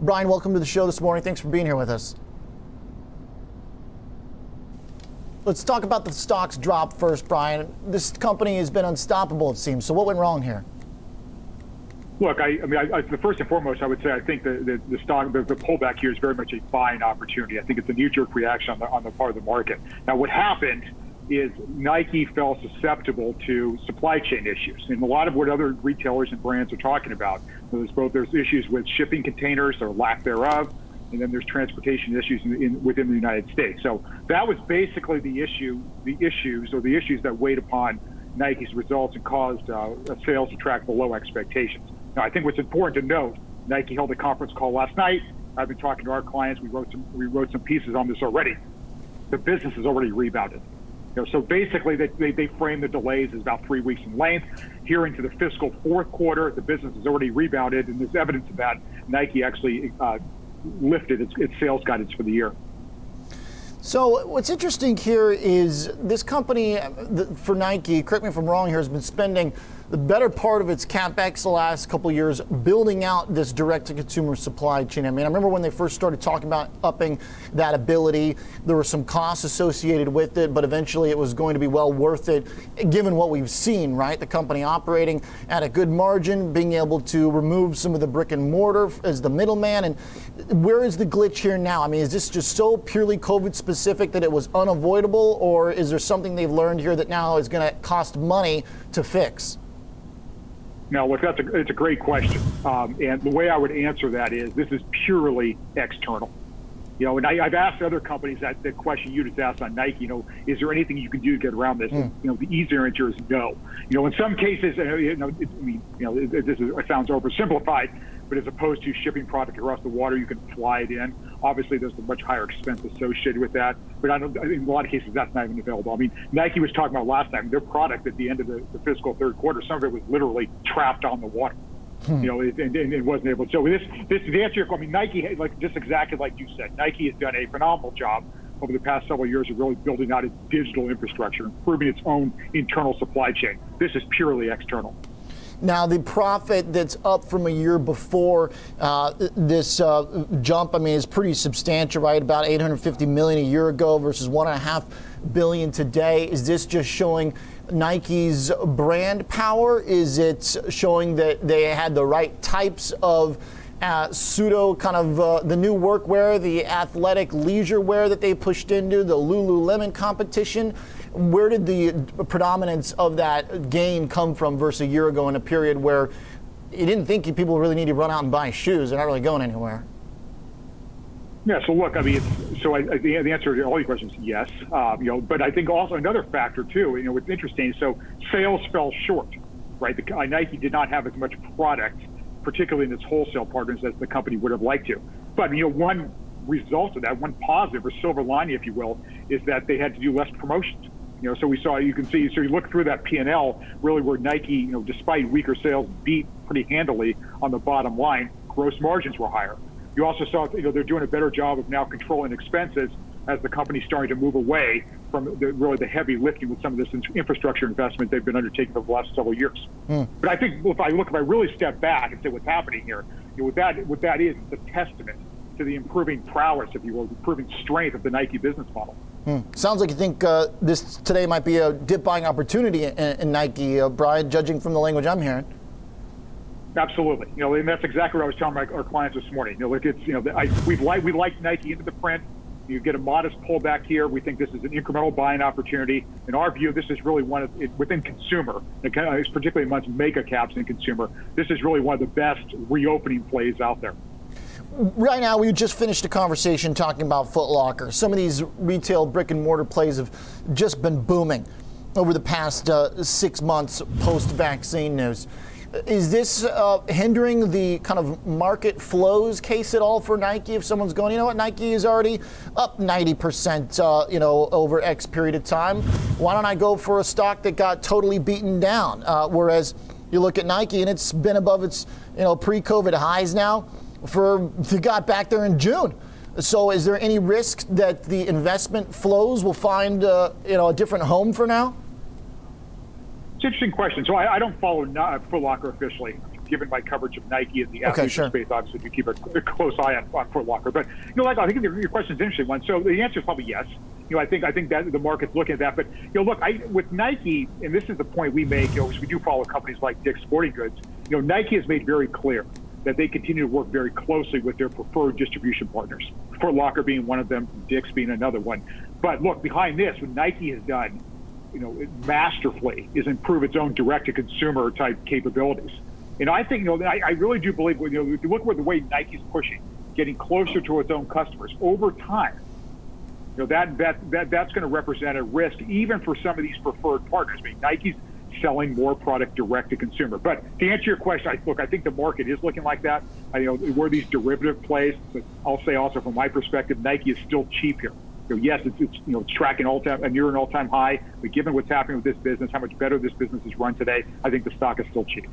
Brian, welcome to the show this morning. Thanks for being here with us. Let's talk about the stock's drop first, Brian. This company has been unstoppable, it seems. So, what went wrong here? Look, I, I mean, I, I, the first and foremost, I would say I think the, the, the stock, the, the, pullback here is very much a buying opportunity. I think it's a knee-jerk reaction on the, on the part of the market. Now, what happened is Nike fell susceptible to supply chain issues, and a lot of what other retailers and brands are talking about. There's both there's issues with shipping containers or lack thereof, and then there's transportation issues in, in, within the United States. So that was basically the issue, the issues or the issues that weighed upon Nike's results and caused uh, sales to track below expectations. Now, I think what's important to note, Nike held a conference call last night. I've been talking to our clients. We wrote some we wrote some pieces on this already. The business has already rebounded. You know, so basically, they, they, they frame the delays as about three weeks in length. Here into the fiscal fourth quarter, the business has already rebounded, and there's evidence of that. Nike actually uh, lifted its, its sales guidance for the year. So what's interesting here is this company for Nike, correct me if I'm wrong here, has been spending the better part of its capex the last couple years building out this direct-to-consumer supply chain. I mean, I remember when they first started talking about upping that ability. There were some costs associated with it, but eventually it was going to be well worth it, given what we've seen. Right, the company operating at a good margin, being able to remove some of the brick and mortar as the middleman. And where is the glitch here now? I mean, is this just so purely COVID specific that it was unavoidable, or is there something they've learned here that now is going to cost money to fix? No, that's a, it's a great question. Um, and the way I would answer that is this is purely external. You know, and I, have asked other companies that the question you just asked on Nike. You know, is there anything you can do to get around this? Mm. You know, the easier answer is no. You know, in some cases, you know, it, I mean, you know, this is, it sounds oversimplified, but as opposed to shipping product across the water, you can fly it in. Obviously, there's a much higher expense associated with that. But I don't, in a lot of cases, that's not even available. I mean, Nike was talking about last time their product at the end of the, the fiscal third quarter, some of it was literally trapped on the water. Hmm. You know, and, and, it wasn't able. To. So this, this, the answer your question, I mean, Nike, like just exactly like you said, Nike has done a phenomenal job over the past several years of really building out its digital infrastructure, improving its own internal supply chain. This is purely external. Now, the profit that's up from a year before uh, this uh, jump, I mean, is pretty substantial, right? About 850 million a year ago versus one and a half billion today. Is this just showing Nike's brand power? Is it showing that they had the right types of uh, pseudo kind of uh, the new workwear, the athletic leisure wear that they pushed into, the Lululemon competition? Where did the predominance of that gain come from versus a year ago in a period where you didn't think people really need to run out and buy shoes? They're not really going anywhere. Yeah. So look, I mean, so I, the, the answer to all your questions is yes. Um, you know, but I think also another factor too. You know, what's interesting. So sales fell short, right? The, uh, Nike did not have as much product, particularly in its wholesale partners, as the company would have liked to. But you know, one result of that, one positive or silver lining, if you will, is that they had to do less promotions. You know, so we saw, you can see, so you look through that P&L, really where Nike, you know, despite weaker sales, beat pretty handily on the bottom line. Gross margins were higher. You also saw, you know, they're doing a better job of now controlling expenses as the company's starting to move away from the, really the heavy lifting with some of this infrastructure investment they've been undertaking for the last several years. Mm. But I think if I look, if I really step back and say what's happening here, you know, what that what that is, it's a testament to the improving prowess, if you will, improving strength of the Nike business model. Hmm. Sounds like you think uh, this today might be a dip buying opportunity in, in Nike, uh, Brian, judging from the language I'm hearing. Absolutely, you know, and that's exactly what I was telling my, our clients this morning. You know, look, it's you know, I, we've like we like Nike into the print. You get a modest pullback here. We think this is an incremental buying opportunity. In our view, this is really one of it, within consumer, it's particularly amongst mega caps in consumer. This is really one of the best reopening plays out there right now we just finished a conversation talking about Foot Locker. Some of these retail brick and mortar plays have just been booming over the past uh, six months post vaccine news. Is this uh, hindering the kind of market flows case at all for Nike? If someone's going, you know what, Nike is already up 90%, uh, you know, over X period of time. Why don't I go for a stock that got totally beaten down? Uh, whereas you look at Nike and it's been above its, you know, pre-COVID highs now for they got back there in June. So, is there any risk that the investment flows will find uh, you know a different home for now? Interesting question. So, I, I don't follow uh, Foot Locker officially. given my coverage of Nike and the Okay, athletic sure. space, obviously you keep a, a close eye on, on Foot Locker. But you know, like I think your, your question is an interesting one. So the answer is probably yes. You know, I think I think that the market's looking at that. But you know, look, I with Nike, and this is the point we make. You know, we do follow companies like Dick's Sporting Goods. You know, Nike has made very clear that they continue to work very closely with their preferred distribution partners. Foot Locker being one of them, Dick's being another one. But look, behind this, what Nike has done, you know, masterfully is improve its own direct-to-consumer type capabilities. And I think, you know, I, I really do believe, you know, you look at the way Nike's pushing, getting closer to its own customers over time, you know, that, that, that that's going to represent a risk even for some of these preferred partners. I mean, Nike's selling more product direct to consumer. But to answer your question, I, look, I think the market is looking like that. I, you know, where these derivative plays, I'll say also from my perspective, Nike is still cheap here. You know, yes, it's, it's you know it's tracking all time and near an all time high, but given what's happening with this business, how much better this business is run today, I think the stock is still cheap.